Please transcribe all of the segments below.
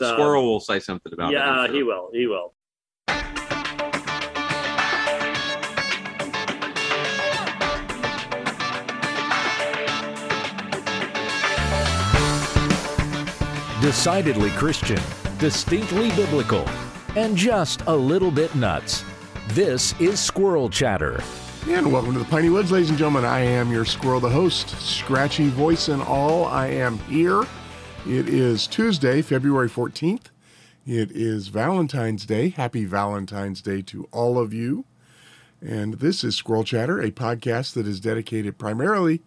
uh, Squirrel will say something about it. yeah, sure. he will. He will. Decidedly Christian, distinctly biblical, and just a little bit nuts. This is Squirrel Chatter. And welcome to the Piney Woods, ladies and gentlemen. I am your squirrel, the host, scratchy voice and all. I am here. It is Tuesday, February 14th. It is Valentine's Day. Happy Valentine's Day to all of you. And this is Squirrel Chatter, a podcast that is dedicated primarily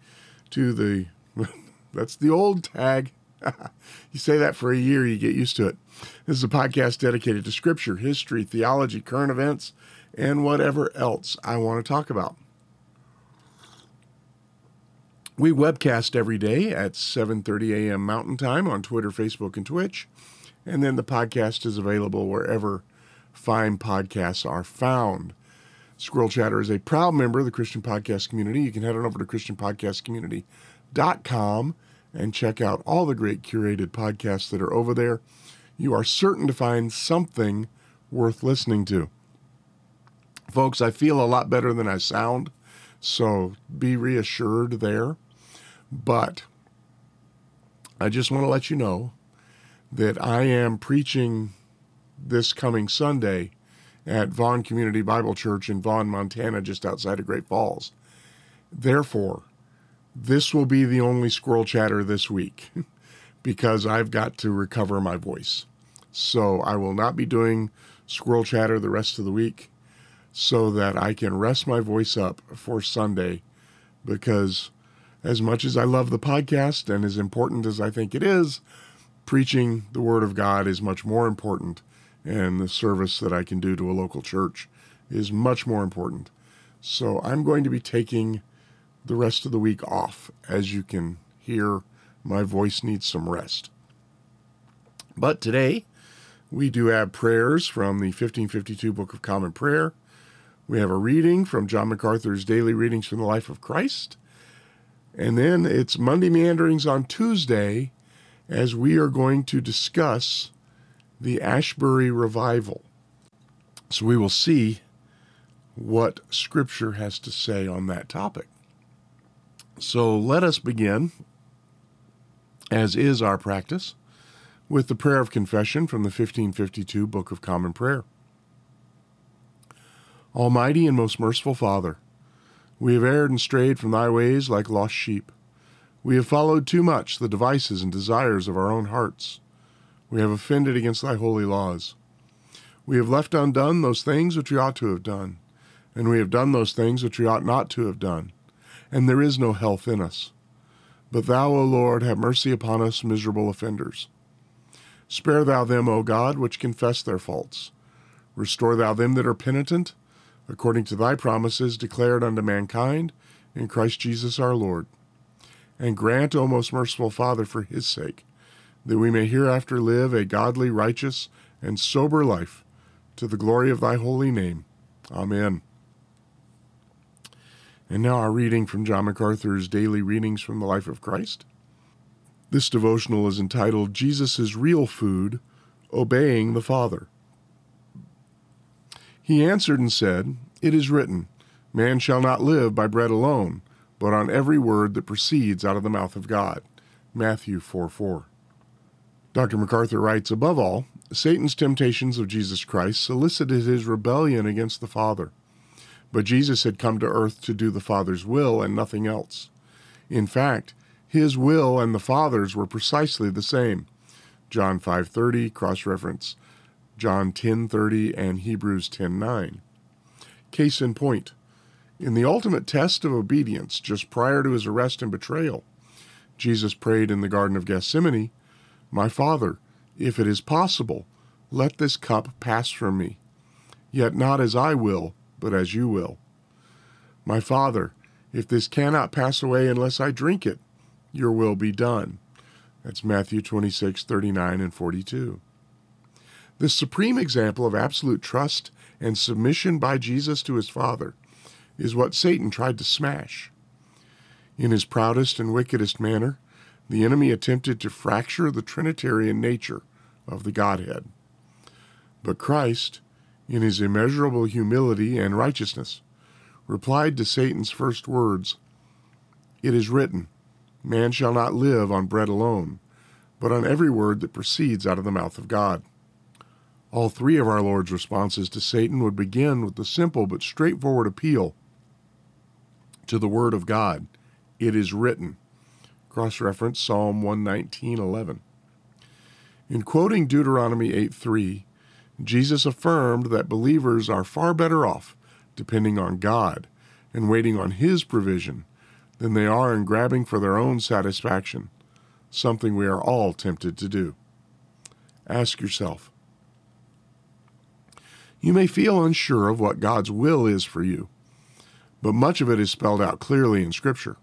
to the, that's the old tag. you say that for a year, you get used to it. This is a podcast dedicated to scripture, history, theology, current events, and whatever else I want to talk about. We webcast every day at 7:30 a.m. Mountain Time on Twitter, Facebook, and Twitch, and then the podcast is available wherever fine podcasts are found. Squirrel Chatter is a proud member of the Christian Podcast Community. You can head on over to christianpodcastcommunity.com and check out all the great curated podcasts that are over there. You are certain to find something worth listening to. Folks, I feel a lot better than I sound, so be reassured there. But I just want to let you know that I am preaching this coming Sunday at Vaughn Community Bible Church in Vaughn, Montana, just outside of Great Falls. Therefore, this will be the only squirrel chatter this week because I've got to recover my voice. So I will not be doing squirrel chatter the rest of the week so that I can rest my voice up for Sunday because as much as I love the podcast and as important as I think it is, preaching the word of God is much more important and the service that I can do to a local church is much more important. So I'm going to be taking the rest of the week off. As you can hear, my voice needs some rest. But today, we do have prayers from the 1552 Book of Common Prayer. We have a reading from John MacArthur's Daily Readings from the Life of Christ. And then it's Monday Meanderings on Tuesday as we are going to discuss the Asbury Revival. So we will see what Scripture has to say on that topic. So let us begin, as is our practice, with the prayer of confession from the 1552 Book of Common Prayer. Almighty and most merciful Father, we have erred and strayed from thy ways like lost sheep. We have followed too much the devices and desires of our own hearts. We have offended against thy holy laws. We have left undone those things which we ought to have done, and we have done those things which we ought not to have done, and there is no health in us. But thou, O Lord, have mercy upon us, miserable offenders. Spare thou them, O God, which confess their faults. Restore thou them that are penitent, according to thy promises declared unto mankind in Christ Jesus our Lord. And grant, O most merciful Father, for his sake, that we may hereafter live a godly, righteous, and sober life, to the glory of thy holy name. Amen. And now our reading from John MacArthur's Daily Readings from the Life of Christ. This devotional is entitled Jesus' Real Food Obeying the Father. He answered and said, It is written, Man shall not live by bread alone, but on every word that proceeds out of the mouth of God. Matthew 4 4. Dr. MacArthur writes, Above all, Satan's temptations of Jesus Christ solicited his rebellion against the Father. But Jesus had come to earth to do the Father's will and nothing else. In fact, his will and the Father's were precisely the same. John 5:30 cross-reference John 10:30 and Hebrews 10:9. Case in point, in the ultimate test of obedience just prior to his arrest and betrayal, Jesus prayed in the garden of Gethsemane, "My Father, if it is possible, let this cup pass from me. Yet not as I will, but as you will. My Father, if this cannot pass away unless I drink it, your will be done. That's Matthew 26, 39, and 42. This supreme example of absolute trust and submission by Jesus to his Father is what Satan tried to smash. In his proudest and wickedest manner, the enemy attempted to fracture the Trinitarian nature of the Godhead. But Christ, in his immeasurable humility and righteousness, replied to Satan's first words It is written, Man shall not live on bread alone, but on every word that proceeds out of the mouth of God. All three of our Lord's responses to Satan would begin with the simple but straightforward appeal to the Word of God. It is written. Cross reference Psalm 119:11. In quoting Deuteronomy 8:3, Jesus affirmed that believers are far better off depending on God and waiting on His provision than they are in grabbing for their own satisfaction, something we are all tempted to do. Ask yourself. You may feel unsure of what God's will is for you, but much of it is spelled out clearly in Scripture.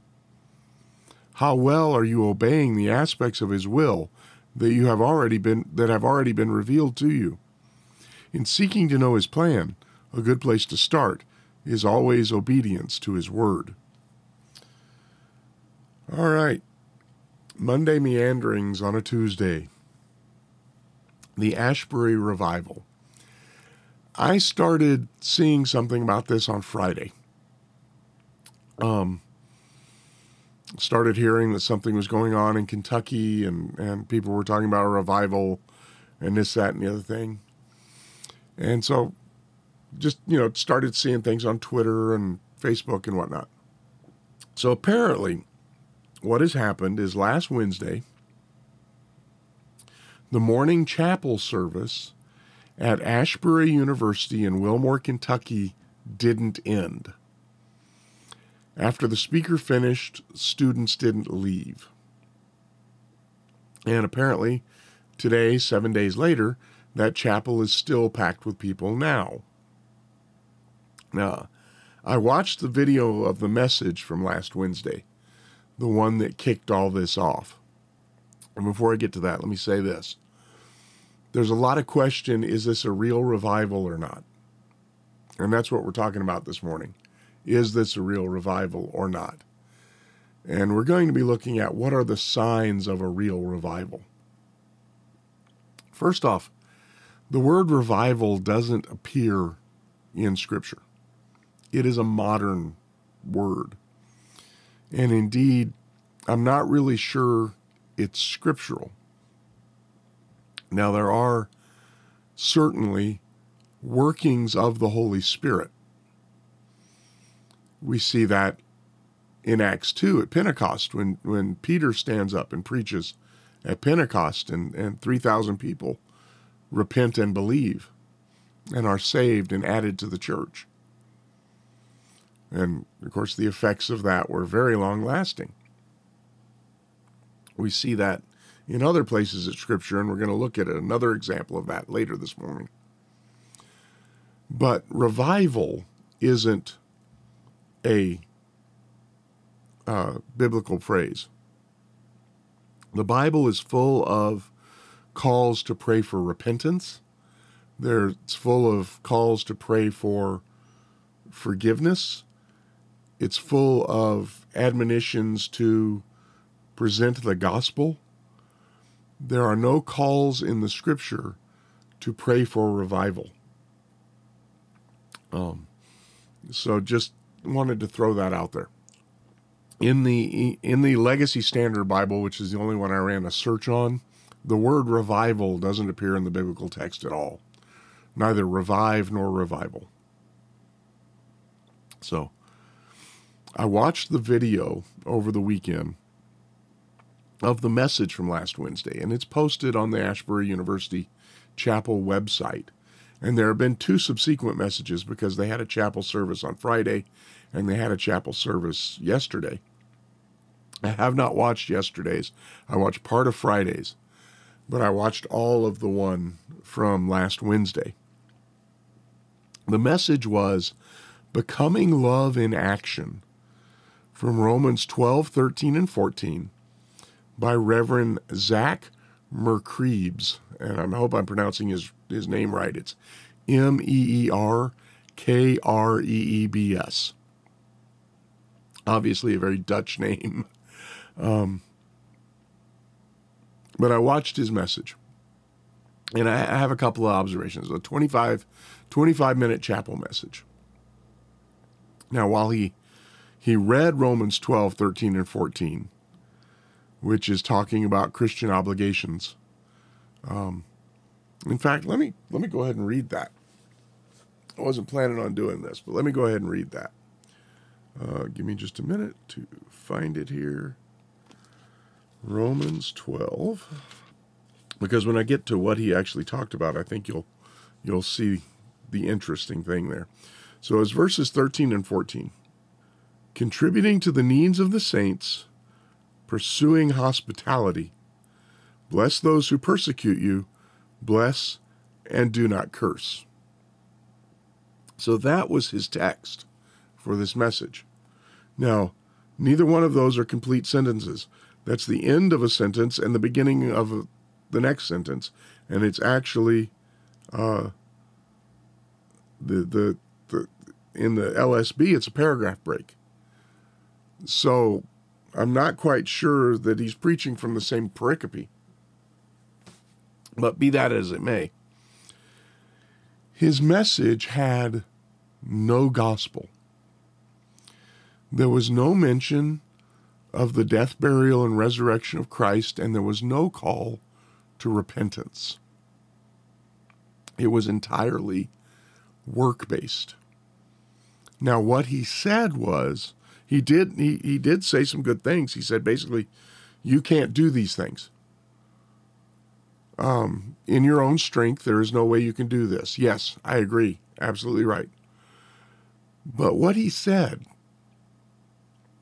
How well are you obeying the aspects of His will that you have already been that have already been revealed to you? In seeking to know His plan, a good place to start is always obedience to His Word. All right. Monday meanderings on a Tuesday. The Asbury Revival. I started seeing something about this on Friday. Um, started hearing that something was going on in Kentucky and, and people were talking about a revival and this, that, and the other thing. And so just, you know, started seeing things on Twitter and Facebook and whatnot. So apparently, what has happened is last Wednesday, the morning chapel service at Asbury University in Wilmore, Kentucky didn't end. After the speaker finished, students didn't leave. And apparently, today, seven days later, that chapel is still packed with people now. Now, I watched the video of the message from last Wednesday, the one that kicked all this off. And before I get to that, let me say this. There's a lot of question is this a real revival or not? And that's what we're talking about this morning. Is this a real revival or not? And we're going to be looking at what are the signs of a real revival. First off, the word revival doesn't appear in Scripture, it is a modern word. And indeed, I'm not really sure it's scriptural. Now, there are certainly workings of the Holy Spirit we see that in Acts 2 at Pentecost when, when Peter stands up and preaches at Pentecost and, and 3,000 people repent and believe and are saved and added to the church. And of course, the effects of that were very long lasting. We see that in other places of Scripture, and we're going to look at another example of that later this morning. But revival isn't a uh, biblical phrase. The Bible is full of calls to pray for repentance. There's full of calls to pray for forgiveness. It's full of admonitions to present the gospel. There are no calls in the scripture to pray for revival. Um, so just wanted to throw that out there. In the in the Legacy Standard Bible, which is the only one I ran a search on, the word revival doesn't appear in the biblical text at all. Neither revive nor revival. So, I watched the video over the weekend of the message from last Wednesday, and it's posted on the Asbury University Chapel website. And there have been two subsequent messages because they had a chapel service on Friday and they had a chapel service yesterday. I have not watched yesterday's. I watched part of Friday's, but I watched all of the one from last Wednesday. The message was Becoming Love in Action from Romans 12, 13, and 14 by Reverend Zach Meerkreebs. And I hope I'm pronouncing his, his name right. It's M E E R K R E E B S. Obviously, a very Dutch name. Um, but I watched his message. And I, I have a couple of observations. A 25, 25 minute chapel message. Now, while he he read Romans 12, 13, and 14, which is talking about Christian obligations. Um, in fact, let me let me go ahead and read that. I wasn't planning on doing this, but let me go ahead and read that. Uh, give me just a minute to find it here. Romans 12. Because when I get to what he actually talked about, I think you'll you'll see the interesting thing there. So it's verses 13 and 14. Contributing to the needs of the saints, pursuing hospitality. Bless those who persecute you, bless and do not curse. So that was his text for this message. Now, neither one of those are complete sentences. That's the end of a sentence and the beginning of the next sentence, and it's actually uh, the, the the in the LSB it's a paragraph break. So I'm not quite sure that he's preaching from the same pericope. But be that as it may, his message had no gospel. There was no mention of the death, burial, and resurrection of Christ, and there was no call to repentance. It was entirely work based. Now, what he said was, he did he, he did say some good things. He said basically, you can't do these things. Um, in your own strength, there is no way you can do this. Yes, I agree. Absolutely right. But what he said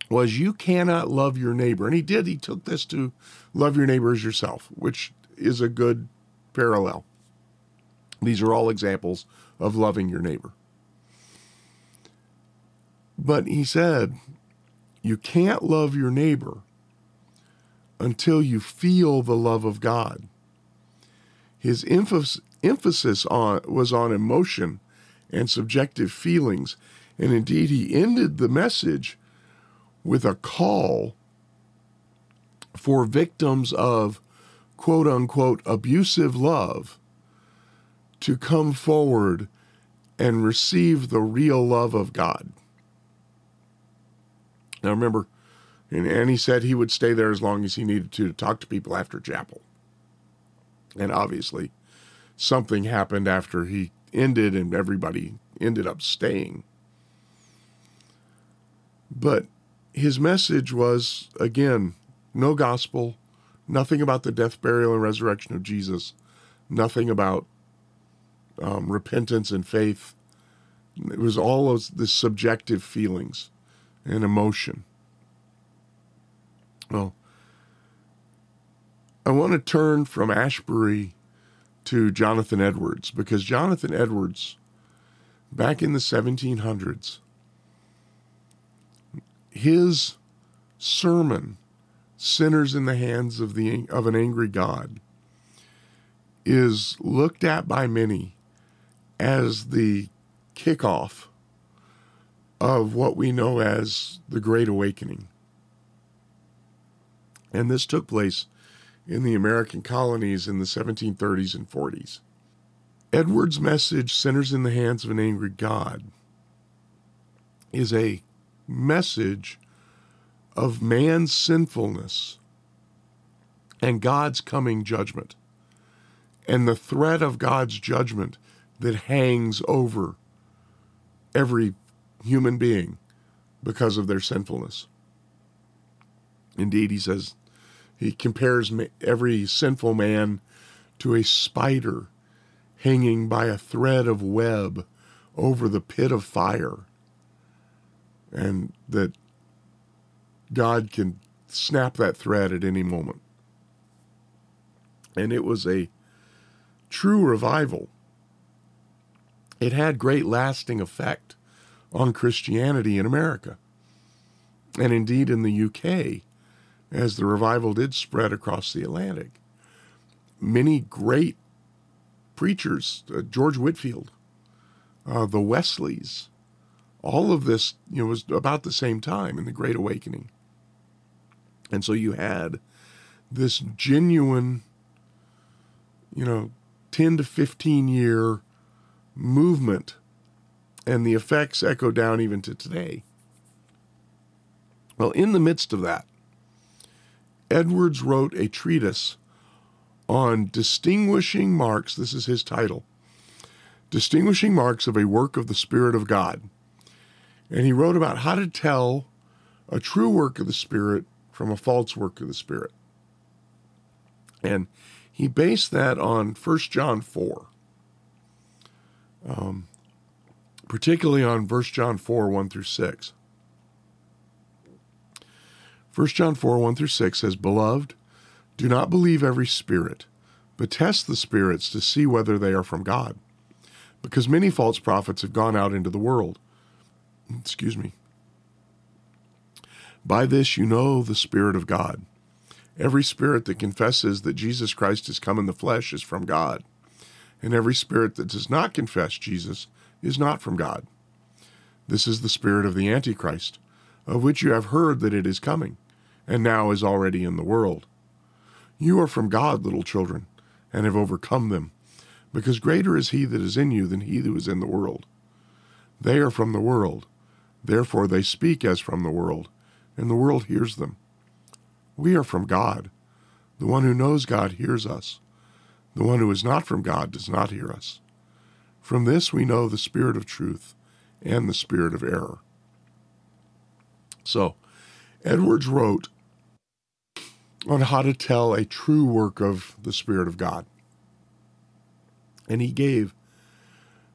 was, You cannot love your neighbor. And he did. He took this to love your neighbor as yourself, which is a good parallel. These are all examples of loving your neighbor. But he said, You can't love your neighbor until you feel the love of God. His emphasis on was on emotion and subjective feelings and indeed, he ended the message with a call for victims of quote unquote abusive love to come forward and receive the real love of God. Now remember, and, he said he would stay there as long as he needed to to talk to people after chapel. And obviously, something happened after he ended, and everybody ended up staying. But his message was, again, no gospel, nothing about the death, burial, and resurrection of Jesus, nothing about um, repentance and faith. It was all of the subjective feelings and emotion. Well, I want to turn from Asbury to Jonathan Edwards because Jonathan Edwards, back in the 1700s, his sermon, Sinners in the Hands of, the, of an Angry God, is looked at by many as the kickoff of what we know as the Great Awakening. And this took place in the American colonies in the 1730s and 40s. Edward's message, Sinners in the Hands of an Angry God, is a message of man's sinfulness and God's coming judgment and the threat of God's judgment that hangs over every human being because of their sinfulness. Indeed, he says, he compares every sinful man to a spider hanging by a thread of web over the pit of fire and that God can snap that thread at any moment. And it was a true revival. It had great lasting effect on Christianity in America and indeed in the UK as the revival did spread across the Atlantic. Many great preachers, uh, George Whitefield, uh, the Wesleys, all of this you know was about the same time in the great awakening and so you had this genuine you know 10 to 15 year movement, and the effects echo down even to today. Well, in the midst of that, Edwards wrote a treatise on distinguishing marks. This is his title Distinguishing Marks of a Work of the Spirit of God. And he wrote about how to tell a true work of the Spirit from a false work of the Spirit. And he based that on 1 John 4, um, particularly on 1 John 4 1 through 6. 1 John 4 1 through 6 says, Beloved, do not believe every spirit, but test the spirits to see whether they are from God. Because many false prophets have gone out into the world. Excuse me. By this you know the Spirit of God. Every spirit that confesses that Jesus Christ has come in the flesh is from God, and every spirit that does not confess Jesus is not from God. This is the spirit of the Antichrist, of which you have heard that it is coming, and now is already in the world. You are from God, little children, and have overcome them, because greater is he that is in you than he who is in the world. They are from the world, therefore they speak as from the world, and the world hears them. We are from God. The one who knows God hears us. The one who is not from God does not hear us. From this we know the spirit of truth and the spirit of error. So, Edwards wrote on how to tell a true work of the Spirit of God. And he gave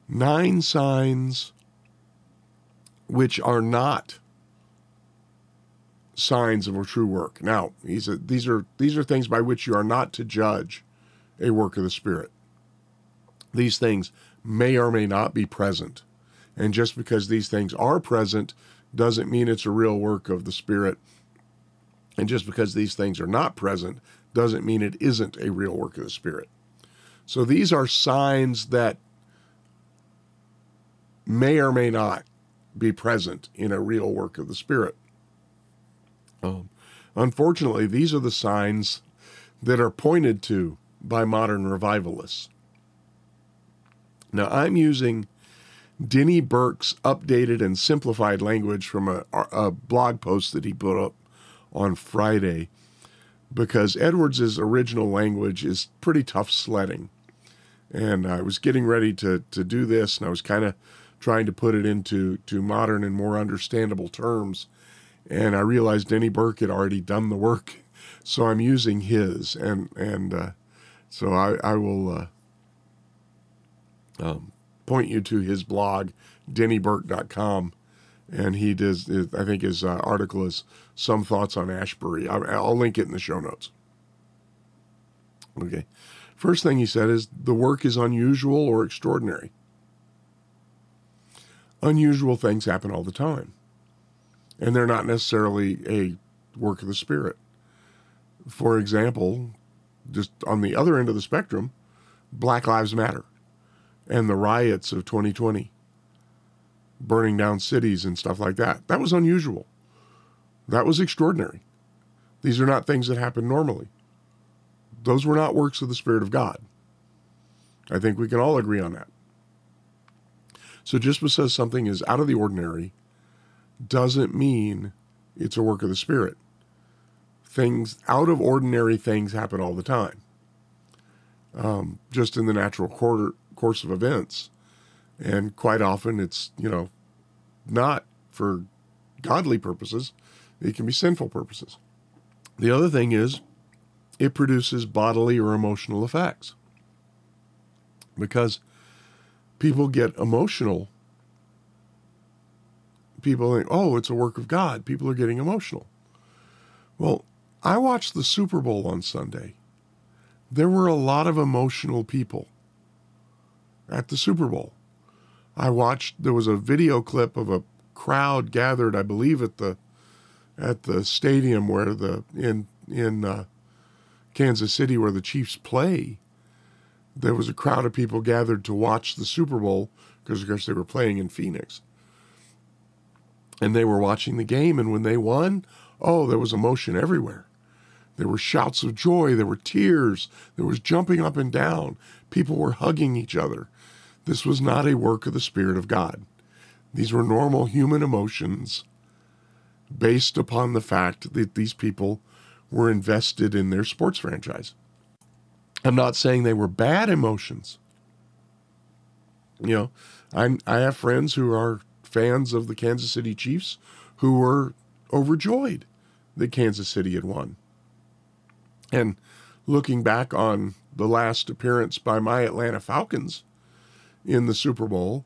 nine signs which are not signs of a true work. Now, these are these are things by which you are not to judge a work of the Spirit. These things may or may not be present. And just because these things are present doesn't mean it's a real work of the Spirit. And just because these things are not present doesn't mean it isn't a real work of the Spirit. So these are signs that may or may not be present in a real work of the Spirit. Um, unfortunately, these are the signs that are pointed to by modern revivalists. Now, I'm using Denny Burk's updated and simplified language from a, a blog post that he put up on Friday because Edwards's original language is pretty tough sledding. And I was getting ready to, to do this, and I was kind of trying to put it into to modern and more understandable terms and I realized Denny Burk had already done the work, so I'm using his, and and uh, so I I will uh, um, point you to his blog, dennyburk.com, and he does. I think his uh, article is some thoughts on Asbury. I, I'll link it in the show notes. Okay, first thing he said is the work is unusual or extraordinary. Unusual things happen all the time and they're not necessarily a work of the Spirit. For example, just on the other end of the spectrum, Black Lives Matter and the riots of 2020, burning down cities and stuff like that. That was unusual. That was extraordinary. These are not things that happen normally. Those were not works of the Spirit of God. I think we can all agree on that. So just because something is out of the ordinary doesn't mean it's a work of the Spirit. Things out of ordinary things happen all the time, um, just in the natural quarter, course of events. And quite often it's, you know, not for godly purposes, it can be sinful purposes. The other thing is it produces bodily or emotional effects because people get emotional people think, oh, it's a work of God. People are getting emotional. Well, I watched the Super Bowl on Sunday. There were a lot of emotional people at the Super Bowl. I watched there was a video clip of a crowd gathered, I believe, at the at the stadium where the in in uh, Kansas City where the Chiefs play. There was a crowd of people gathered to watch the Super Bowl because, of course, they were playing in Phoenix and they were watching the game. And when they won, oh, there was emotion everywhere. There were shouts of joy, there were tears, there was jumping up and down. People were hugging each other. This was not a work of the Spirit of God. These were normal human emotions based upon the fact that these people were invested in their sports franchise. I'm not saying they were bad emotions. You know, I I have friends who are fans of the Kansas City Chiefs who were overjoyed that Kansas City had won. And looking back on the last appearance by my Atlanta Falcons in the Super Bowl,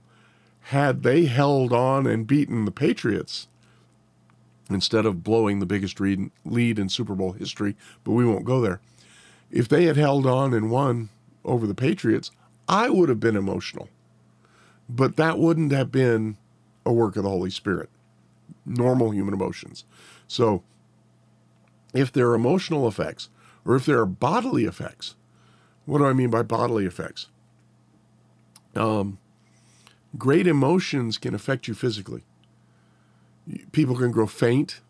had they held on and beaten the Patriots instead of blowing the biggest lead in Super Bowl history, but we won't go there. If they had held on and won over the Patriots, I would have been emotional. But that wouldn't have been a work of the Holy Spirit, normal human emotions. So if there are emotional effects or if there are bodily effects, what do I mean by bodily effects? Um, great emotions can affect you physically. People can grow faint,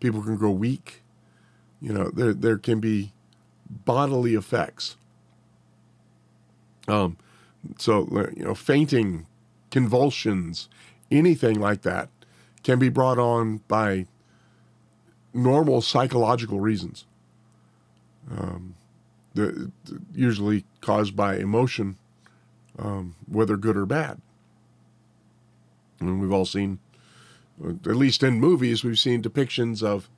people can grow weak. You know, there there can be bodily effects. Um, so you know, fainting, convulsions, anything like that can be brought on by normal psychological reasons. Um, the, usually caused by emotion, um, whether good or bad. And we've all seen, at least in movies, we've seen depictions of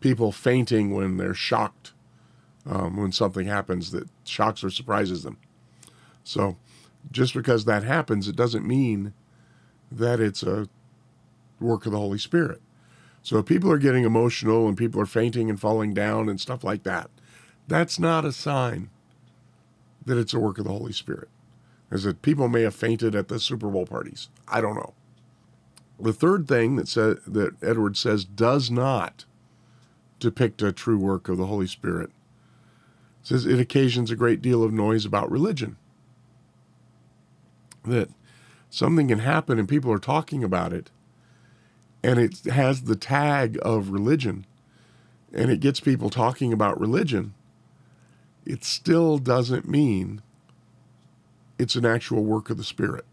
people fainting when they're shocked, um, when something happens that shocks or surprises them. So just because that happens, it doesn't mean that it's a work of the Holy Spirit. So if people are getting emotional and people are fainting and falling down and stuff like that, that's not a sign that it's a work of the Holy Spirit. Is that people may have fainted at the Super Bowl parties. I don't know. The third thing that sa- that Edward says does not depict a true work of the Holy Spirit says it occasions a great deal of noise about religion. That something can happen and people are talking about it, and it has the tag of religion, and it gets people talking about religion. It still doesn't mean it's an actual work of the Spirit.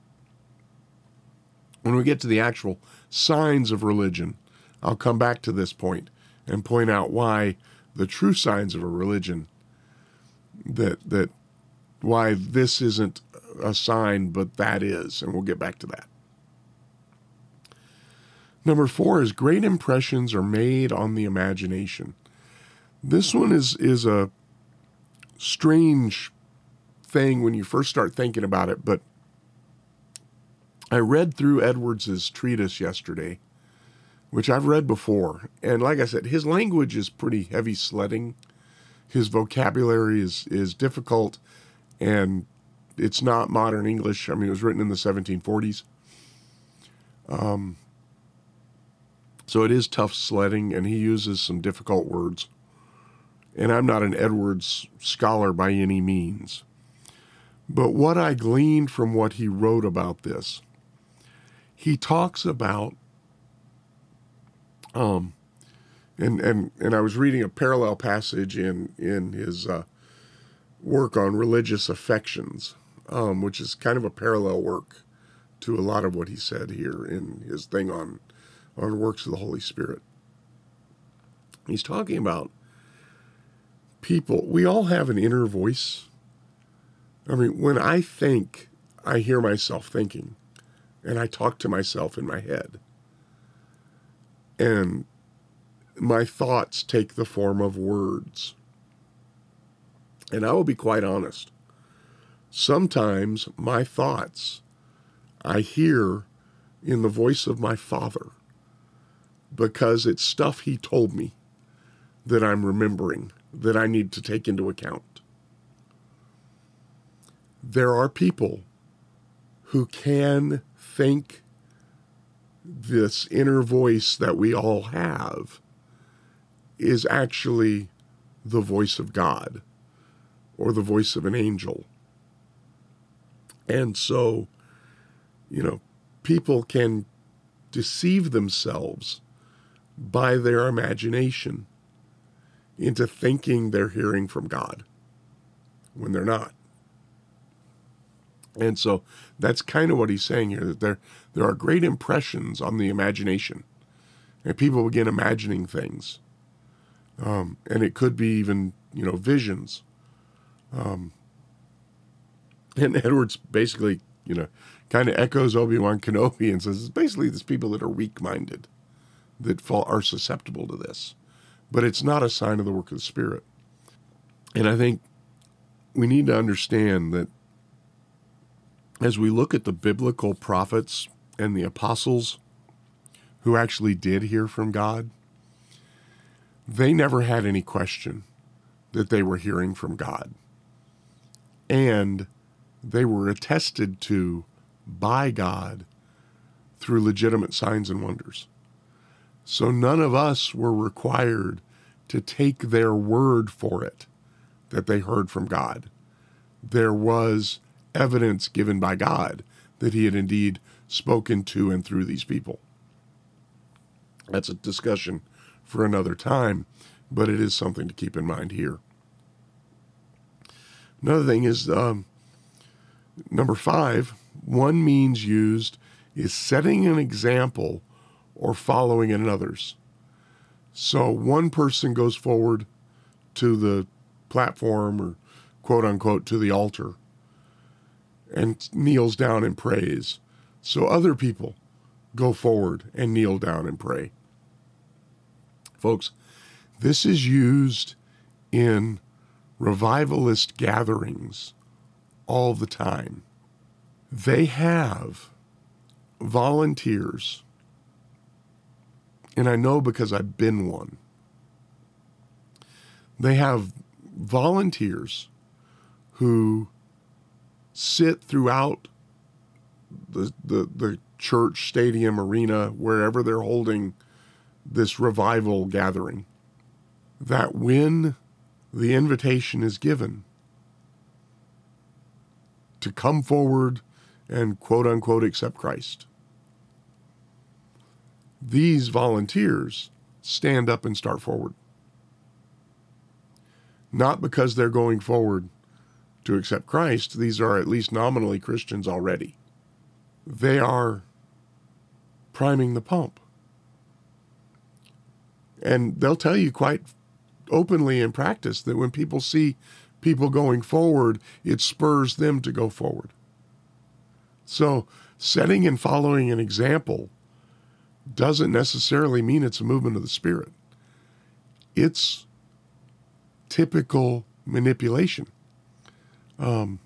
When we get to the actual signs of religion, I'll come back to this point and point out why the true signs of a religion that that why this isn't a sign but that is and we'll get back to that. Number 4 is great impressions are made on the imagination. This one is is a strange thing when you first start thinking about it, but I read through Edwards's treatise yesterday, which I've read before, and like I said, his language is pretty heavy sledding. His vocabulary is is difficult, and it's not modern English. I mean, it was written in the 1740s. Um, so it is tough sledding, and he uses some difficult words. And I'm not an Edwards scholar by any means. But what I gleaned from what he wrote about this, he talks about, um, and and and I was reading a parallel passage in in his uh, work on religious affections, um, which is kind of a parallel work to a lot of what he said here in his thing on on works of the Holy Spirit. He's talking about people. We all have an inner voice I mean, when I think, I hear myself thinking, and I talk to myself in my head. And my thoughts take the form of words. And I will be quite honest. Sometimes my thoughts I hear in the voice of my father because it's stuff he told me that I'm remembering that I need to take into account there are people who can think this inner voice that we all have is actually the voice of God or the voice of an angel. And so, you know, people can deceive themselves by their imagination into thinking they're hearing from God when they're not. And so that's kind of what he's saying here that there there are great impressions on the imagination. And people begin imagining things. Um, and it could be even, you know, visions. Um, and Edwards basically, you know, kind of echoes Obi-Wan Kenobi and says it's basically these people that are weak-minded that fall are susceptible to this. But it's not a sign of the work of the Spirit. And I think we need to understand that as we look at the biblical prophets and the apostles who actually did hear from God, they never had any question that they were hearing from God. And they were attested to by God through legitimate signs and wonders. So none of us were required to take their word for it that they heard from God. There was evidence given by God that he had indeed spoken to and through these people. That's a discussion for another time, but it is something to keep in mind here. Another thing is um, number five, one means used is setting an example or following in others. So one person goes forward to the platform or quote unquote to the altar and kneels down and prays. So other people go forward and kneel down and pray. Folks, this is used in revivalist gatherings all the time. They have volunteers, and I know because I've been one. They have volunteers who sit throughout the, the, the church, stadium, arena, wherever they're holding this revival gathering, that when the invitation is given to come forward and quote unquote accept Christ, these volunteers stand up and start forward. Not because they're going forward to accept Christ, these are at least nominally Christians already. They are priming the pump. And they'll tell you quite openly in practice that when people see people going forward, it spurs them to go forward. So, setting and following an example doesn't necessarily mean it's a movement of the Spirit. It's typical manipulation. Um,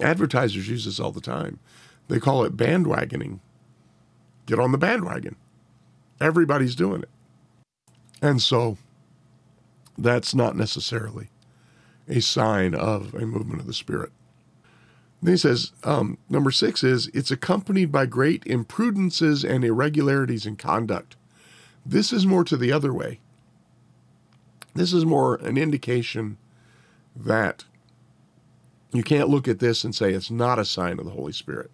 advertisers use this all the time. They call it bandwagoning. Get on the bandwagon. Everybody's doing it. And so that's not necessarily a sign of a movement of the Spirit. Then he says, um, number six is it's accompanied by great imprudences and irregularities in conduct. This is more to the other way. This is more an indication that you can't look at this and say it's not a sign of the Holy Spirit.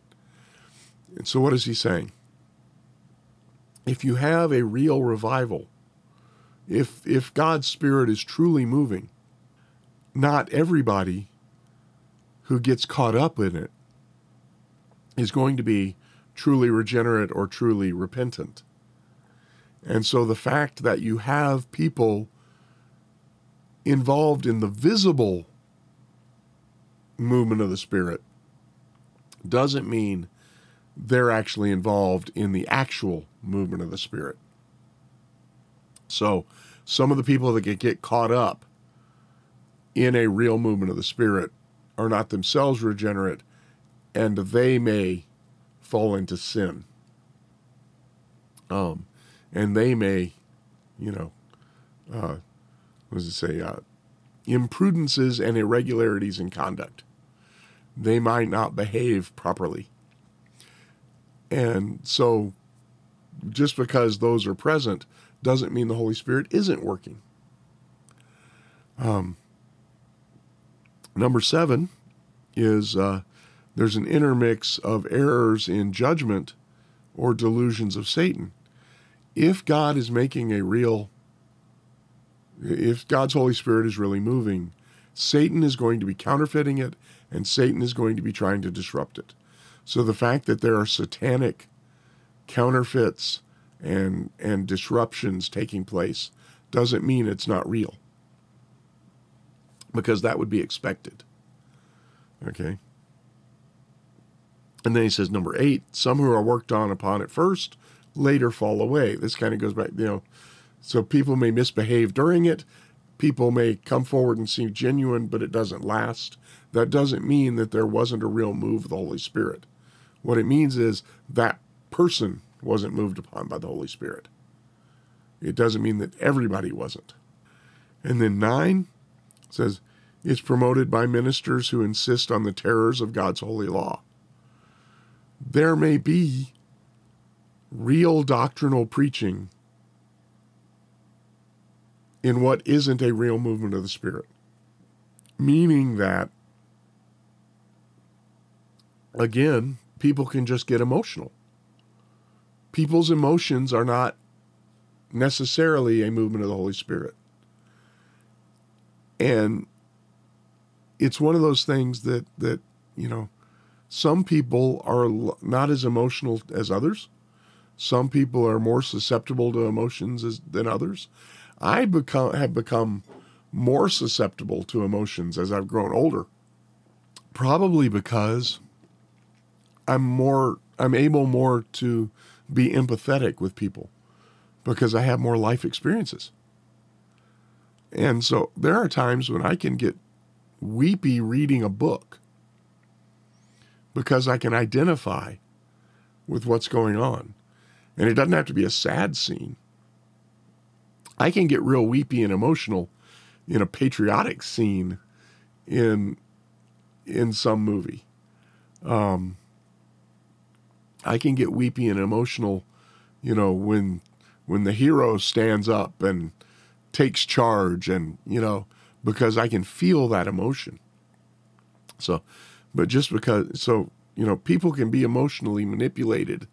And so, what is he saying? If you have a real revival, if, if God's Spirit is truly moving, not everybody who gets caught up in it is going to be truly regenerate or truly repentant. And so the fact that you have people involved in the visible movement of the Spirit doesn't mean they're actually involved in the actual movement of the Spirit. So, some of the people that get caught up in a real movement of the Spirit are not themselves regenerate, and they may fall into sin. Um, and they may, you know, uh, what does it say? Uh, imprudences and irregularities in conduct. They might not behave properly. And so, just because those are present doesn't mean the Holy Spirit isn't working. Um, number seven is uh, there's an intermix of errors in judgment or delusions of Satan. If God is making a real if God's Holy Spirit is really moving, Satan is going to be counterfeiting it and Satan is going to be trying to disrupt it. So the fact that there are satanic counterfeits and and disruptions taking place doesn't mean it's not real. Because that would be expected. Okay. And then he says, number eight, some who are worked on upon at first later fall away. This kind of goes back, you know, so people may misbehave during it. People may come forward and seem genuine, but it doesn't last. That doesn't mean that there wasn't a real move of the Holy Spirit. What it means is that person wasn't moved upon by the Holy Spirit. It doesn't mean that everybody wasn't. And then nine says, it's promoted by ministers who insist on the terrors of God's holy law. There may be real doctrinal preaching in what isn't a real movement of the Spirit, meaning that, again, people can just get emotional. People's emotions are not necessarily a movement of the Holy Spirit. And it's one of those things that that you know some people are not as emotional as others some people are more susceptible to emotions as, than others i become have become more susceptible to emotions as i've grown older probably because i'm more i'm able more to be empathetic with people because i have more life experiences and so there are times when i can get weepy reading a book because I can identify with what's going on. And it doesn't have to be a sad scene. I can get real weepy and emotional in a patriotic scene in in some movie. Um, I can get weepy and emotional, you know, when when the hero stands up and takes charge and, you know, because I can feel that emotion. So, but just because, so, you know, people can be emotionally manipulated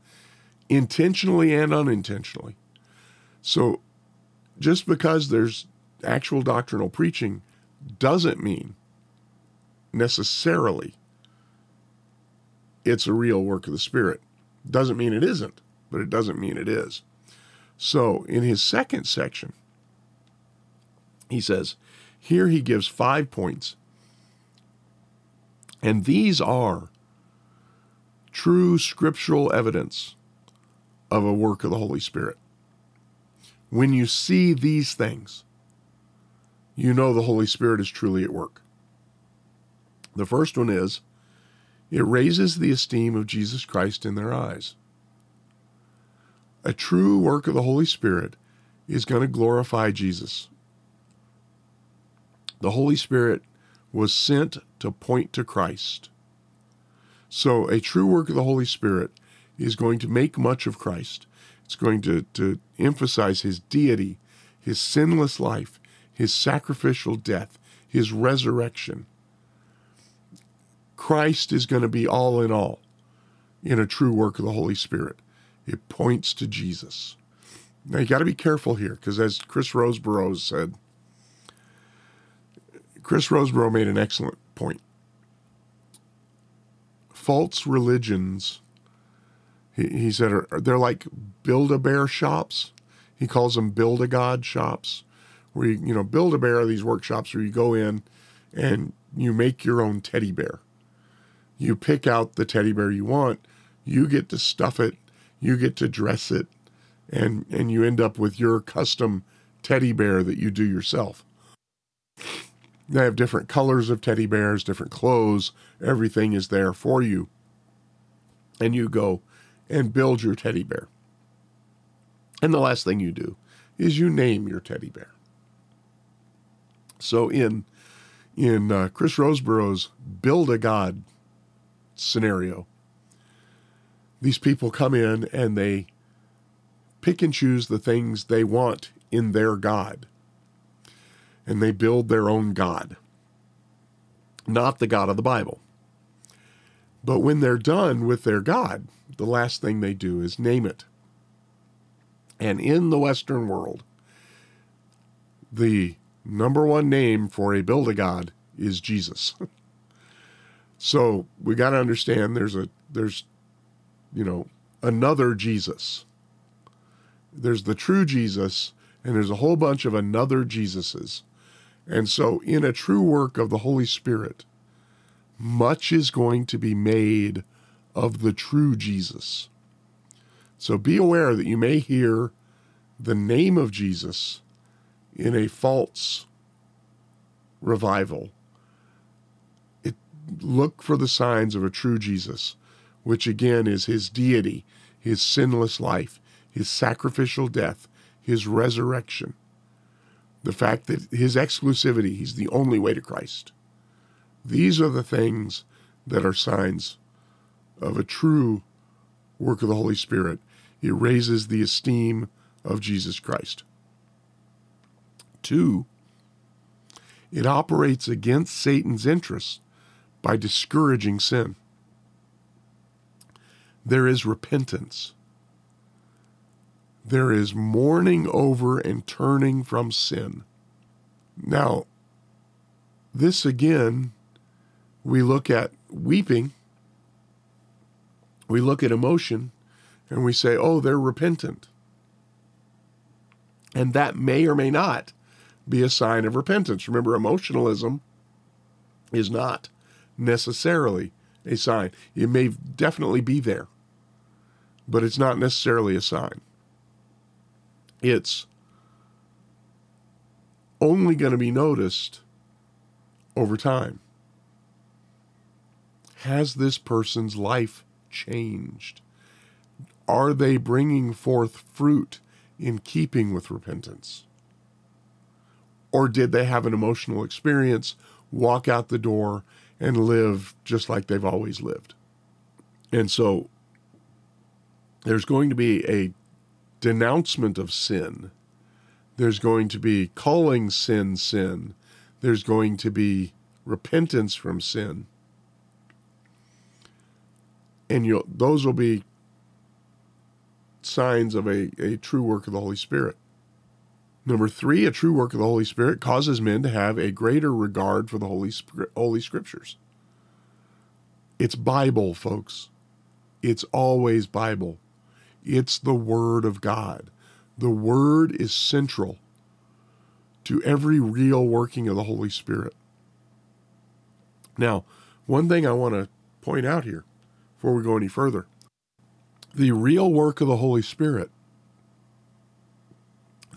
intentionally and unintentionally. So, just because there's actual doctrinal preaching doesn't mean necessarily it's a real work of the Spirit. Doesn't mean it isn't, but it doesn't mean it is. So, in his second section, he says, here he gives five points. And these are true scriptural evidence of a work of the Holy Spirit. When you see these things, you know the Holy Spirit is truly at work. The first one is it raises the esteem of Jesus Christ in their eyes. A true work of the Holy Spirit is going to glorify Jesus. The Holy Spirit was sent to point to Christ. So, a true work of the Holy Spirit is going to make much of Christ. It's going to, to emphasize his deity, his sinless life, his sacrificial death, his resurrection. Christ is going to be all in all in a true work of the Holy Spirit. It points to Jesus. Now, you got to be careful here because, as Chris Rosebrough said, Chris Rosebrough made an excellent point. False religions, he, he said, they're like build a bear shops. He calls them build a God shops, where you, you know, build a bear these workshops where you go in and you make your own teddy bear. You pick out the teddy bear you want, you get to stuff it, you get to dress it, and, and you end up with your custom teddy bear that you do yourself. They have different colors of teddy bears, different clothes. Everything is there for you. And you go and build your teddy bear. And the last thing you do is you name your teddy bear. So in in uh, Chris Rosebrough's Build a God scenario, these people come in and they pick and choose the things they want in their God and they build their own God, not the God of the Bible. But when they're done with their God, the last thing they do is name it. And in the Western world, the number one name for a build a God is Jesus. so we got to understand there's a there's you know another Jesus. There's the true Jesus, and there's a whole bunch of another Jesuses. And so, in a true work of the Holy Spirit, much is going to be made of the true Jesus. So be aware that you may hear the name of Jesus in a false revival. It, look for the signs of a true Jesus, which again is his deity, his sinless life, his sacrificial death, his resurrection, the fact that his exclusivity, he's the only way to Christ. These are the things that are signs of a true work of the Holy Spirit. It raises the esteem of Jesus Christ. Two, it operates against Satan's interests by discouraging sin. There is repentance. There is mourning over and turning from sin. Now, this again, we look at weeping, we look at emotion, and we say, oh, they're repentant. And that may or may not be a sign of repentance. Remember, emotionalism is not necessarily a sign. It may definitely be there, but it's not necessarily a sign. It's only going to be noticed over time. Has this person's life changed? Are they bringing forth fruit in keeping with repentance? Or did they have an emotional experience, walk out the door, and live just like they've always lived? And so there's going to be a denouncement of sin. There's going to be calling sin sin. There's going to be repentance from sin. And you'll, those will be signs of a, a true work of the Holy Spirit. Number three, a true work of the Holy Spirit causes men to have a greater regard for the Holy, Holy Scriptures. It's Bible, folks. It's always Bible. It's the Word of God. The Word is central to every real working of the Holy Spirit. Now, one thing I want to point out here before we go any further the real work of the Holy Spirit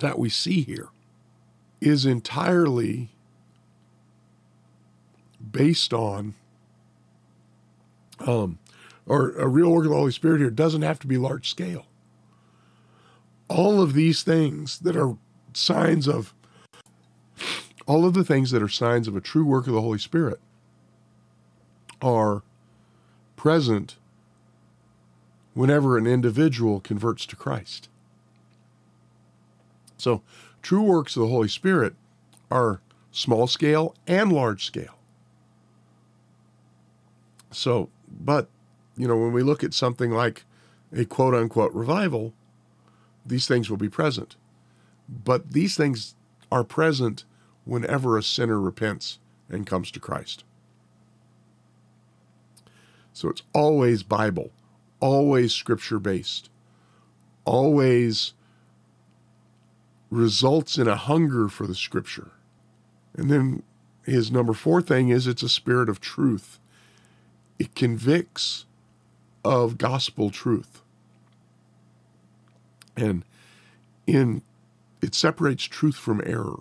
that we see here is entirely based on, um, or a real work of the Holy Spirit here doesn't have to be large scale. All of these things that are signs of, all of the things that are signs of a true work of the Holy Spirit are present whenever an individual converts to Christ. So, true works of the Holy Spirit are small scale and large scale. So, but, you know, when we look at something like a quote unquote revival, these things will be present. But these things are present whenever a sinner repents and comes to Christ. So it's always Bible always scripture based, always results in a hunger for the scripture. And then his number four thing is it's a spirit of truth. It convicts of gospel truth. And in it separates truth from error.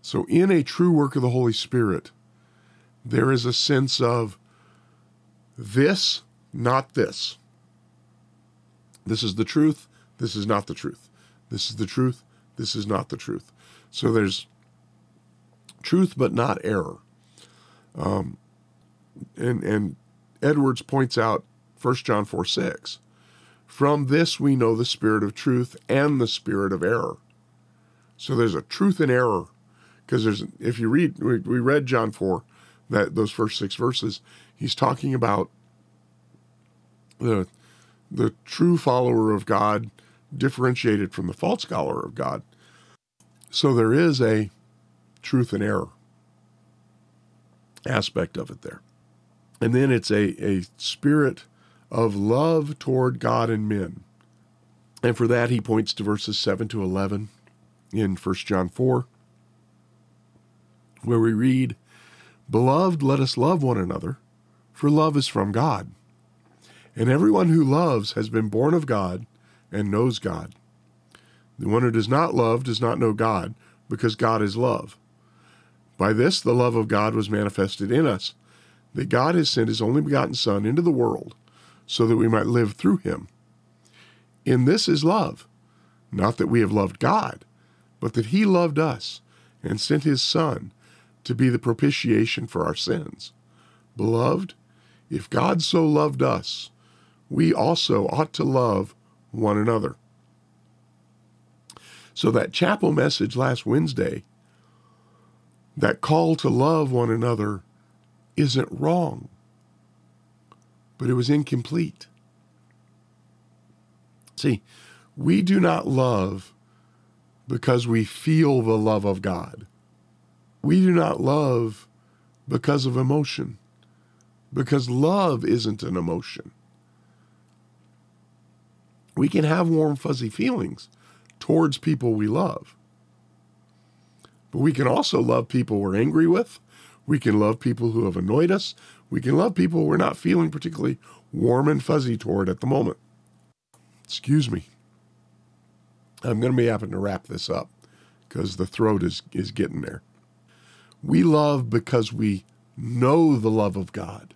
So in a true work of the Holy Spirit, there is a sense of this, not this. This is the truth. This is not the truth. This is the truth. This is not the truth. So there's truth, but not error. Um, and, and Edwards points out 1 John 4 6. From this we know the spirit of truth and the spirit of error. So there's a truth and error. Because there's if you read we, we read John 4, that those first six verses, he's talking about the the true follower of God differentiated from the false scholar of God. So there is a truth and error aspect of it there. And then it's a, a spirit of love toward God and men. And for that, he points to verses 7 to 11 in 1 John 4, where we read, Beloved, let us love one another, for love is from God. And everyone who loves has been born of God and knows God. The one who does not love does not know God, because God is love. By this the love of God was manifested in us, that God has sent his only begotten Son into the world, so that we might live through him. In this is love, not that we have loved God, but that he loved us and sent his Son to be the propitiation for our sins. Beloved, if God so loved us, we also ought to love one another. So, that chapel message last Wednesday, that call to love one another, isn't wrong, but it was incomplete. See, we do not love because we feel the love of God. We do not love because of emotion, because love isn't an emotion. We can have warm, fuzzy feelings towards people we love. But we can also love people we're angry with. We can love people who have annoyed us. We can love people we're not feeling particularly warm and fuzzy toward at the moment. Excuse me. I'm going to be having to wrap this up because the throat is, is getting there. We love because we know the love of God,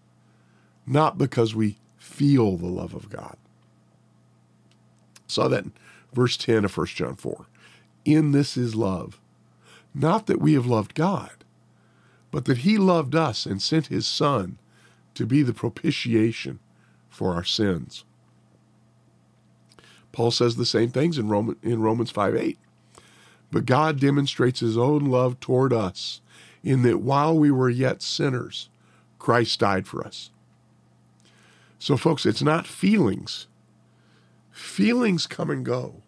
not because we feel the love of God. Saw that in verse 10 of 1 John 4. In this is love, not that we have loved God, but that he loved us and sent his Son to be the propitiation for our sins. Paul says the same things in, Roman, in Romans 5 8. But God demonstrates his own love toward us in that while we were yet sinners, Christ died for us. So, folks, it's not feelings Feelings come and go.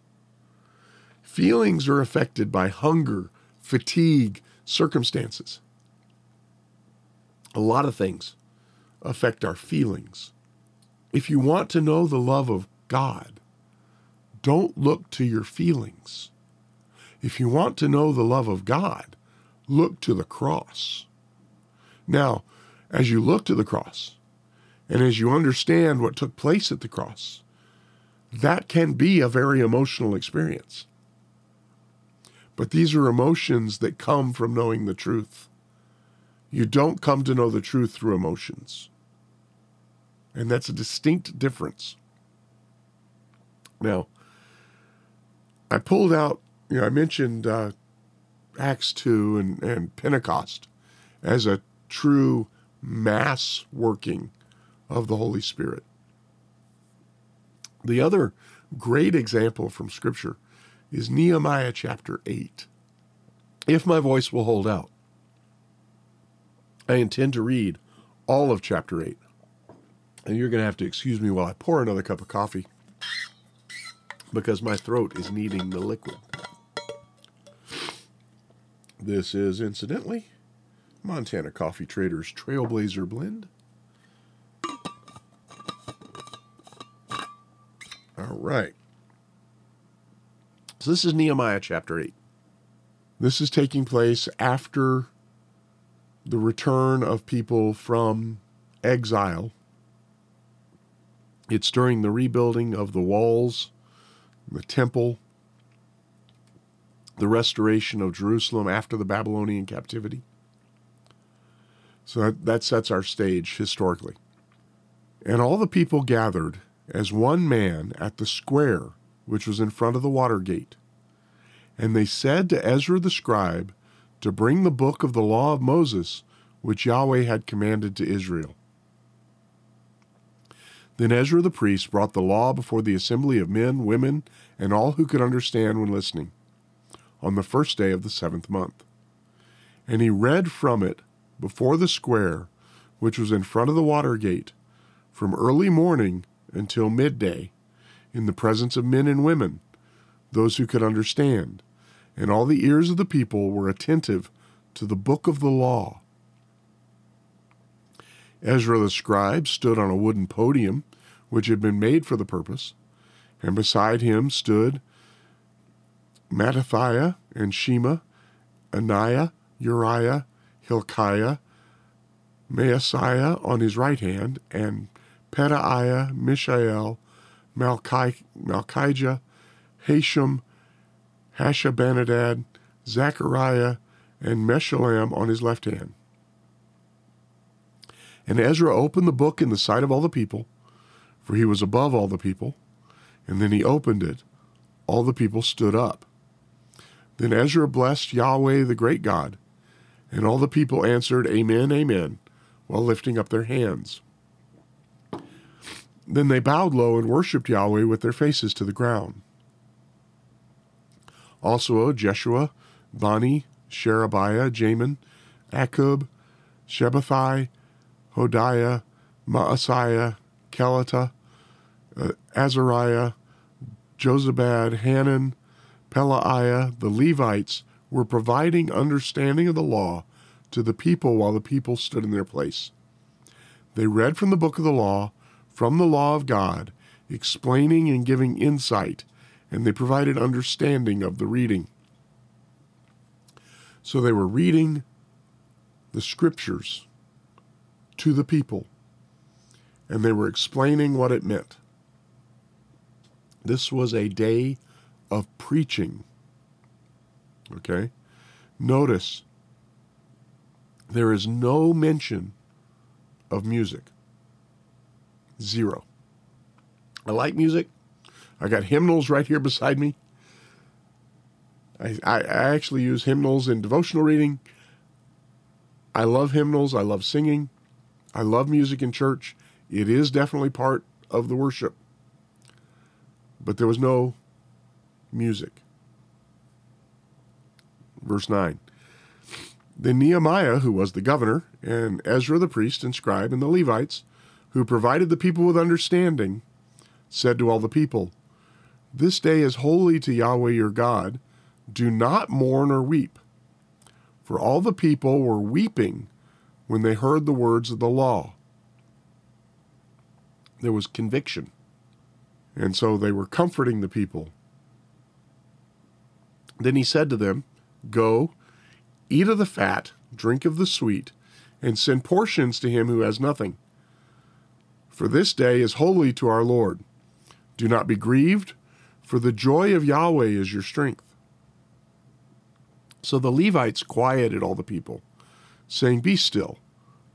Feelings are affected by hunger, fatigue, circumstances. A lot of things affect our feelings. If you want to know the love of God, don't look to your feelings. If you want to know the love of God, look to the cross. Now, as you look to the cross, and as you understand what took place at the cross, that can be a very emotional experience. But these are emotions that come from knowing the truth. You don't come to know the truth through emotions. And that's a distinct difference. Now, I pulled out, you know, I mentioned uh, Acts 2 and, and Pentecost as a true mass working of the Holy Spirit. The other great example from Scripture is Nehemiah chapter 8. If my voice will hold out, I intend to read all of chapter 8. And you're going to have to excuse me while I pour another cup of coffee because my throat is needing the liquid. This is, incidentally, Montana Coffee Traders Trailblazer Blend. All right. So this is Nehemiah chapter 8. This is taking place after the return of people from exile. It's during the rebuilding of the walls, the temple, the restoration of Jerusalem after the Babylonian captivity. So that, that sets our stage historically. And all the people gathered as one man at the square which was in front of the water gate. And they said to Ezra the scribe to bring the book of the law of Moses, which Yahweh had commanded to Israel. Then Ezra the priest brought the law before the assembly of men, women, and all who could understand when listening, on the first day of the seventh month. And he read from it before the square, which was in front of the water gate, from early morning until midday in the presence of men and women, those who could understand, and all the ears of the people were attentive to the book of the law. Ezra the scribe stood on a wooden podium which had been made for the purpose, and beside him stood Mattithiah and Shema, Ananiah, Uriah, Hilkiah, Maaseiah on his right hand, and Pedaiah, Mishael, Malchi- Malchijah, Hashum, Hashabbanadad, Zechariah, and Meshullam on his left hand. And Ezra opened the book in the sight of all the people, for he was above all the people. And then he opened it. All the people stood up. Then Ezra blessed Yahweh the great God, and all the people answered, Amen, Amen, while lifting up their hands. Then they bowed low and worshipped Yahweh with their faces to the ground. Also Jeshua, Bani, Sherebiah, Jamin, Akub, Shabbethai, Hodiah, Maaseiah, Kelita, uh, Azariah, Jozabad, Hanan, Pelaiah, the Levites were providing understanding of the law to the people while the people stood in their place. They read from the book of the law, from the law of God, explaining and giving insight, and they provided understanding of the reading. So they were reading the scriptures to the people, and they were explaining what it meant. This was a day of preaching. Okay? Notice there is no mention of music. Zero. I like music. I got hymnals right here beside me. I, I, I actually use hymnals in devotional reading. I love hymnals. I love singing. I love music in church. It is definitely part of the worship. But there was no music. Verse 9. Then Nehemiah, who was the governor, and Ezra the priest and scribe, and the Levites, who provided the people with understanding, said to all the people, This day is holy to Yahweh your God. Do not mourn or weep. For all the people were weeping when they heard the words of the law. There was conviction. And so they were comforting the people. Then he said to them, Go, eat of the fat, drink of the sweet, and send portions to him who has nothing. For this day is holy to our Lord. Do not be grieved, for the joy of Yahweh is your strength. So the Levites quieted all the people, saying, Be still,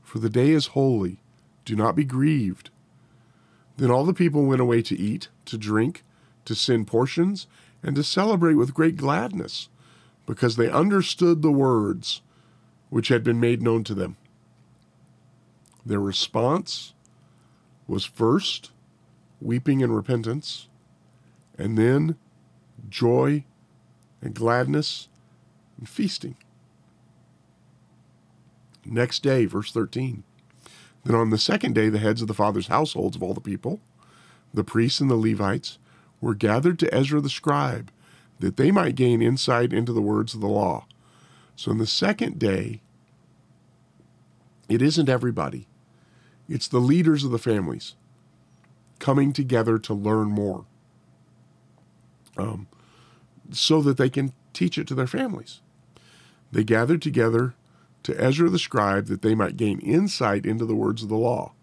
for the day is holy. Do not be grieved. Then all the people went away to eat, to drink, to send portions, and to celebrate with great gladness, because they understood the words which had been made known to them. Their response was first weeping and repentance, and then joy and gladness and feasting. Next day, verse 13. Then on the second day, the heads of the fathers' households of all the people, the priests and the Levites, were gathered to Ezra the scribe, that they might gain insight into the words of the law. So on the second day, it isn't everybody, it's the leaders of the families coming together to learn more um, so that they can teach it to their families. They gathered together to Ezra the scribe that they might gain insight into the words of the law.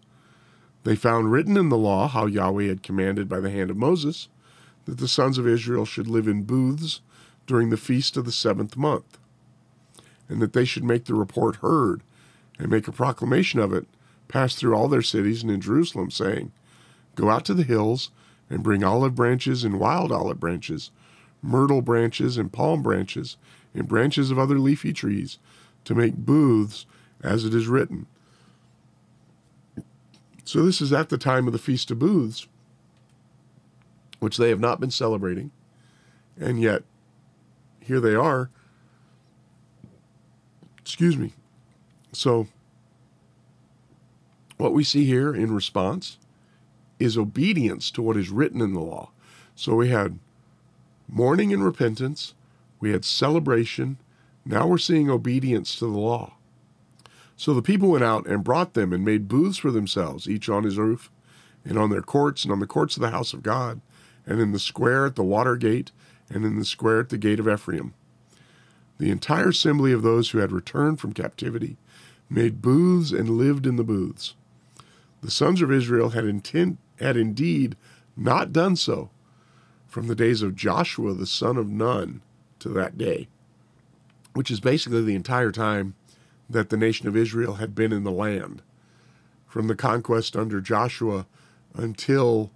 They found written in the law how Yahweh had commanded by the hand of Moses that the sons of Israel should live in booths during the feast of the seventh month, and that they should make the report heard and make a proclamation of it pass through all their cities and in Jerusalem, saying, Go out to the hills and bring olive branches and wild olive branches, myrtle branches and palm branches, and branches of other leafy trees, to make booths as it is written. So, this is at the time of the Feast of Booths, which they have not been celebrating, and yet here they are. Excuse me. So, what we see here in response is obedience to what is written in the law. So we had mourning and repentance, We had celebration. Now we're seeing obedience to the law. So the people went out and brought them and made booths for themselves, each on his roof, and on their courts, and on the courts of the house of God, and in the square at the water gate, and in the square at the gate of Ephraim. The entire assembly of those who had returned from captivity made booths and lived in the booths. The sons of Israel had, intent, had indeed not done so from the days of Joshua the son of Nun to that day, which is basically the entire time that the nation of Israel had been in the land, from the conquest under Joshua until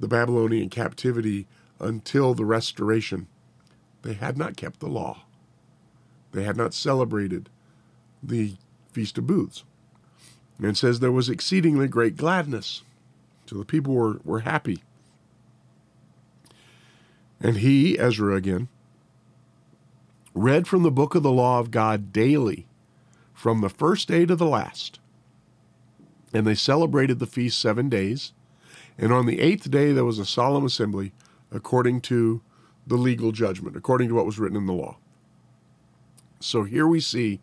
the Babylonian captivity, until the restoration. They had not kept the law. They had not celebrated the Feast of Booths. And says there was exceedingly great gladness. So the people were, were happy. And he, Ezra again, read from the book of the law of God daily, from the first day to the last. And they celebrated the feast seven days. And on the eighth day, there was a solemn assembly according to the legal judgment, according to what was written in the law. So here we see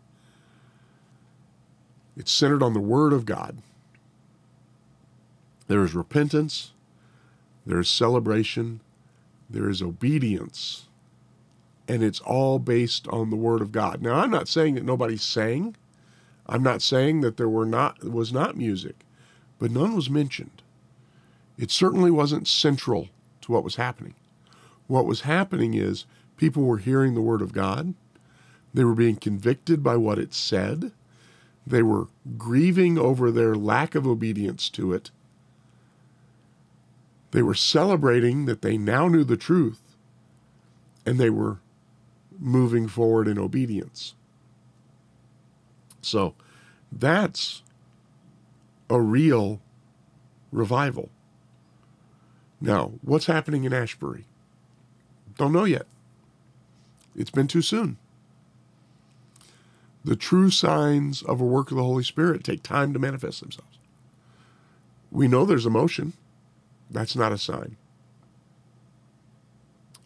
it's centered on the Word of God. There is repentance, there is celebration, there is obedience, and it's all based on the Word of God. Now, I'm not saying that nobody sang. I'm not saying that there were not was not music, but none was mentioned. It certainly wasn't central to what was happening. What was happening is people were hearing the Word of God. They were being convicted by what it said. They were grieving over their lack of obedience to it. They were celebrating that they now knew the truth and they were moving forward in obedience. So that's a real revival. Now, what's happening in Asbury? Don't know yet. It's been too soon. The true signs of a work of the Holy Spirit take time to manifest themselves. We know there's emotion. That's not a sign.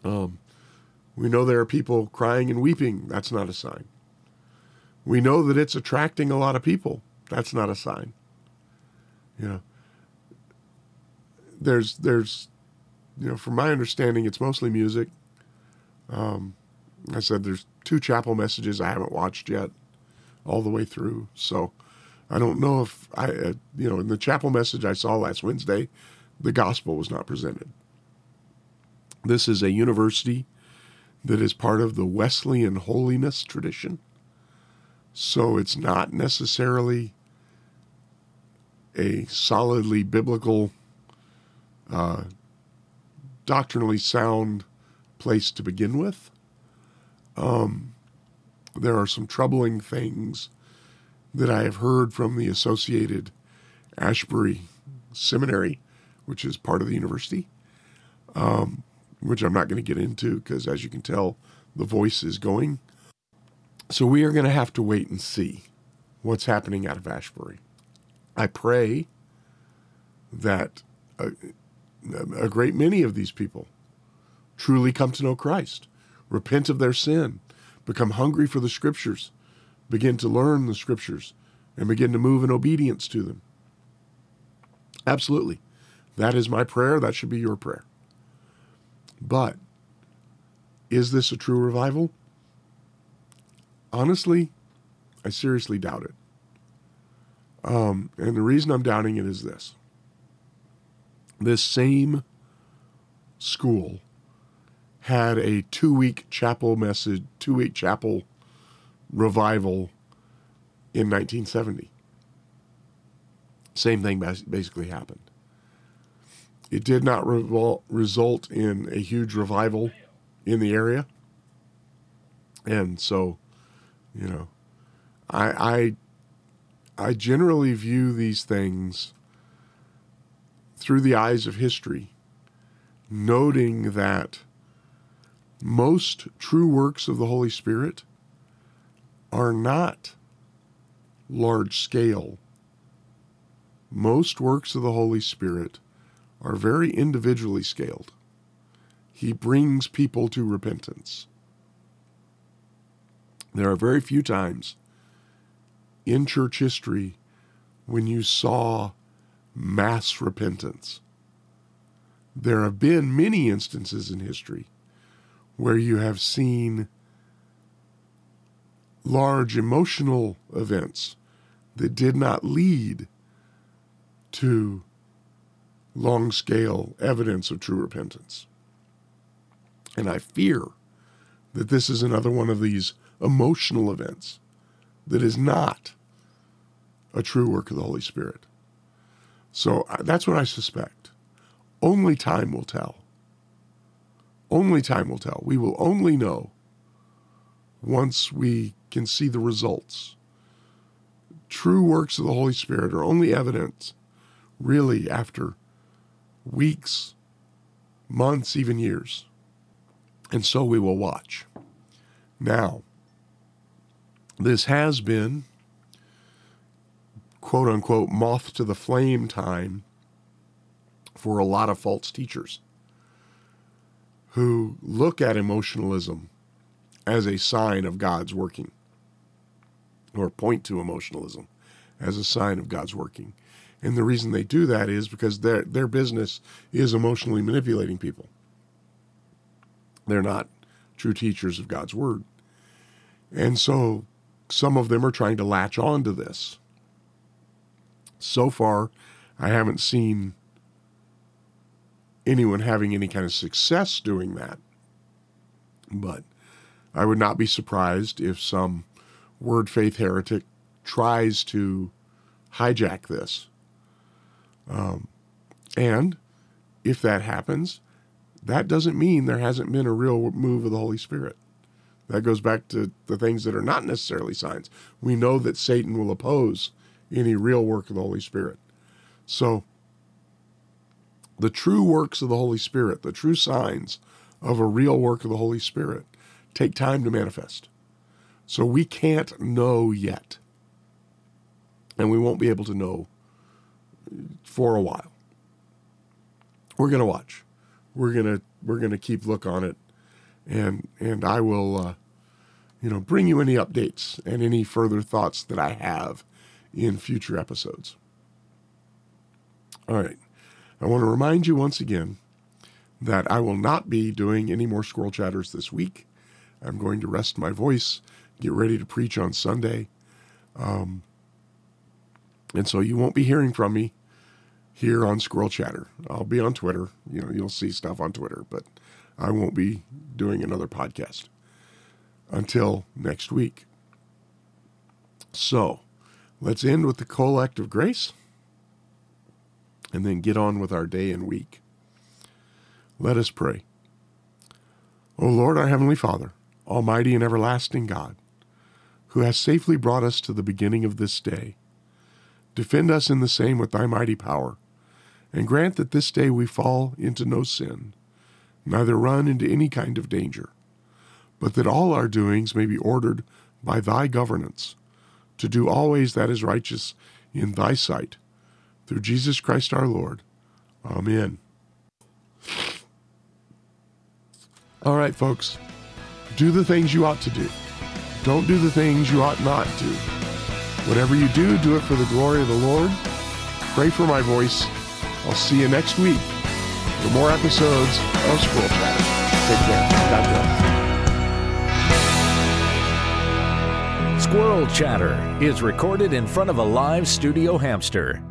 Um, we know there are people crying and weeping. That's not a sign. We know that it's attracting a lot of people. That's not a sign. You know, there's there's you know, from my understanding, it's mostly music. Um, I said there's two chapel messages I haven't watched yet, all the way through. So I don't know if I, uh, you know, in the chapel message I saw last Wednesday, the gospel was not presented. This is a university that is part of the Wesleyan holiness tradition. So it's not necessarily a solidly biblical, uh, doctrinally sound place to begin with. Um, there are some troubling things that I have heard from the Associated Asbury Seminary, which is part of the university, um, which I'm not going to get into because, as you can tell, the voice is going. So we are going to have to wait and see what's happening out of Asbury. I pray that a, a great many of these people truly come to know Christ, repent of their sin, become hungry for the scriptures, begin to learn the scriptures, and begin to move in obedience to them. Absolutely. That is my prayer. That should be your prayer. But is this a true revival? Honestly, I seriously doubt it. Um, and the reason I'm doubting it is this this same school had a two week chapel message, two week chapel revival in 1970. Same thing basically happened. It did not revol- result in a huge revival in the area. And so, you know, I, I, I generally view these things through the eyes of history, noting that most true works of the Holy Spirit are not large scale. Most works of the Holy Spirit are very individually scaled. He brings people to repentance. There are very few times in church history when you saw mass repentance. There have been many instances in history where you have seen large emotional events that did not lead to long scale evidence of true repentance. And I fear that this is another one of these emotional events that is not a true work of the Holy Spirit. So that's what I suspect. Only time will tell. Only time will tell. We will only know once we can see the results. True works of the Holy Spirit are only evident really after weeks, months, even years. And so we will watch. Now, this has been quote unquote moth to the flame time for a lot of false teachers who look at emotionalism as a sign of God's working or point to emotionalism as a sign of God's working. And the reason they do that is because their their business is emotionally manipulating people. They're not true teachers of God's word. And so some of them are trying to latch on to this. So far, I haven't seen anyone having any kind of success doing that. But I would not be surprised if some word faith heretic tries to hijack this. Um, and if that happens, that doesn't mean there hasn't been a real move of the Holy Spirit. That goes back to the things that are not necessarily signs. We know that Satan will oppose any real work of the Holy Spirit. So, the true works of the Holy Spirit, the true signs of a real work of the Holy Spirit, take time to manifest. So, we can't know yet. And we won't be able to know for a while. We're going to watch. We're going to we're going to keep look on it and and I will uh, you know bring you any updates and any further thoughts that I have in future episodes. All right. I want to remind you once again that I will not be doing any more squirrel chatters this week. I'm going to rest my voice, get ready to preach on Sunday. Um, and so you won't be hearing from me here on Squirrel Chatter. I'll be on Twitter. You know, you'll see stuff on Twitter, but I won't be doing another podcast until next week. So let's end with the collect of grace and then get on with our day and week. Let us pray. O Lord, our Heavenly Father, Almighty and everlasting God, who has safely brought us to the beginning of this day, defend us in the same with thy mighty power, and grant that this day we fall into no sin neither run into any kind of danger, but that all our doings may be ordered by thy governance, to do always that is righteous in thy sight. Through Jesus Christ our Lord. Amen. All right, folks. Do the things you ought to do. Don't do the things you ought not to. Whatever you do, do it for the glory of the Lord. Pray for my voice. I'll see you next week for more episodes of Squirrel Chat. Take care. God bless. Squirrel Chatter is recorded in front of a live studio hamster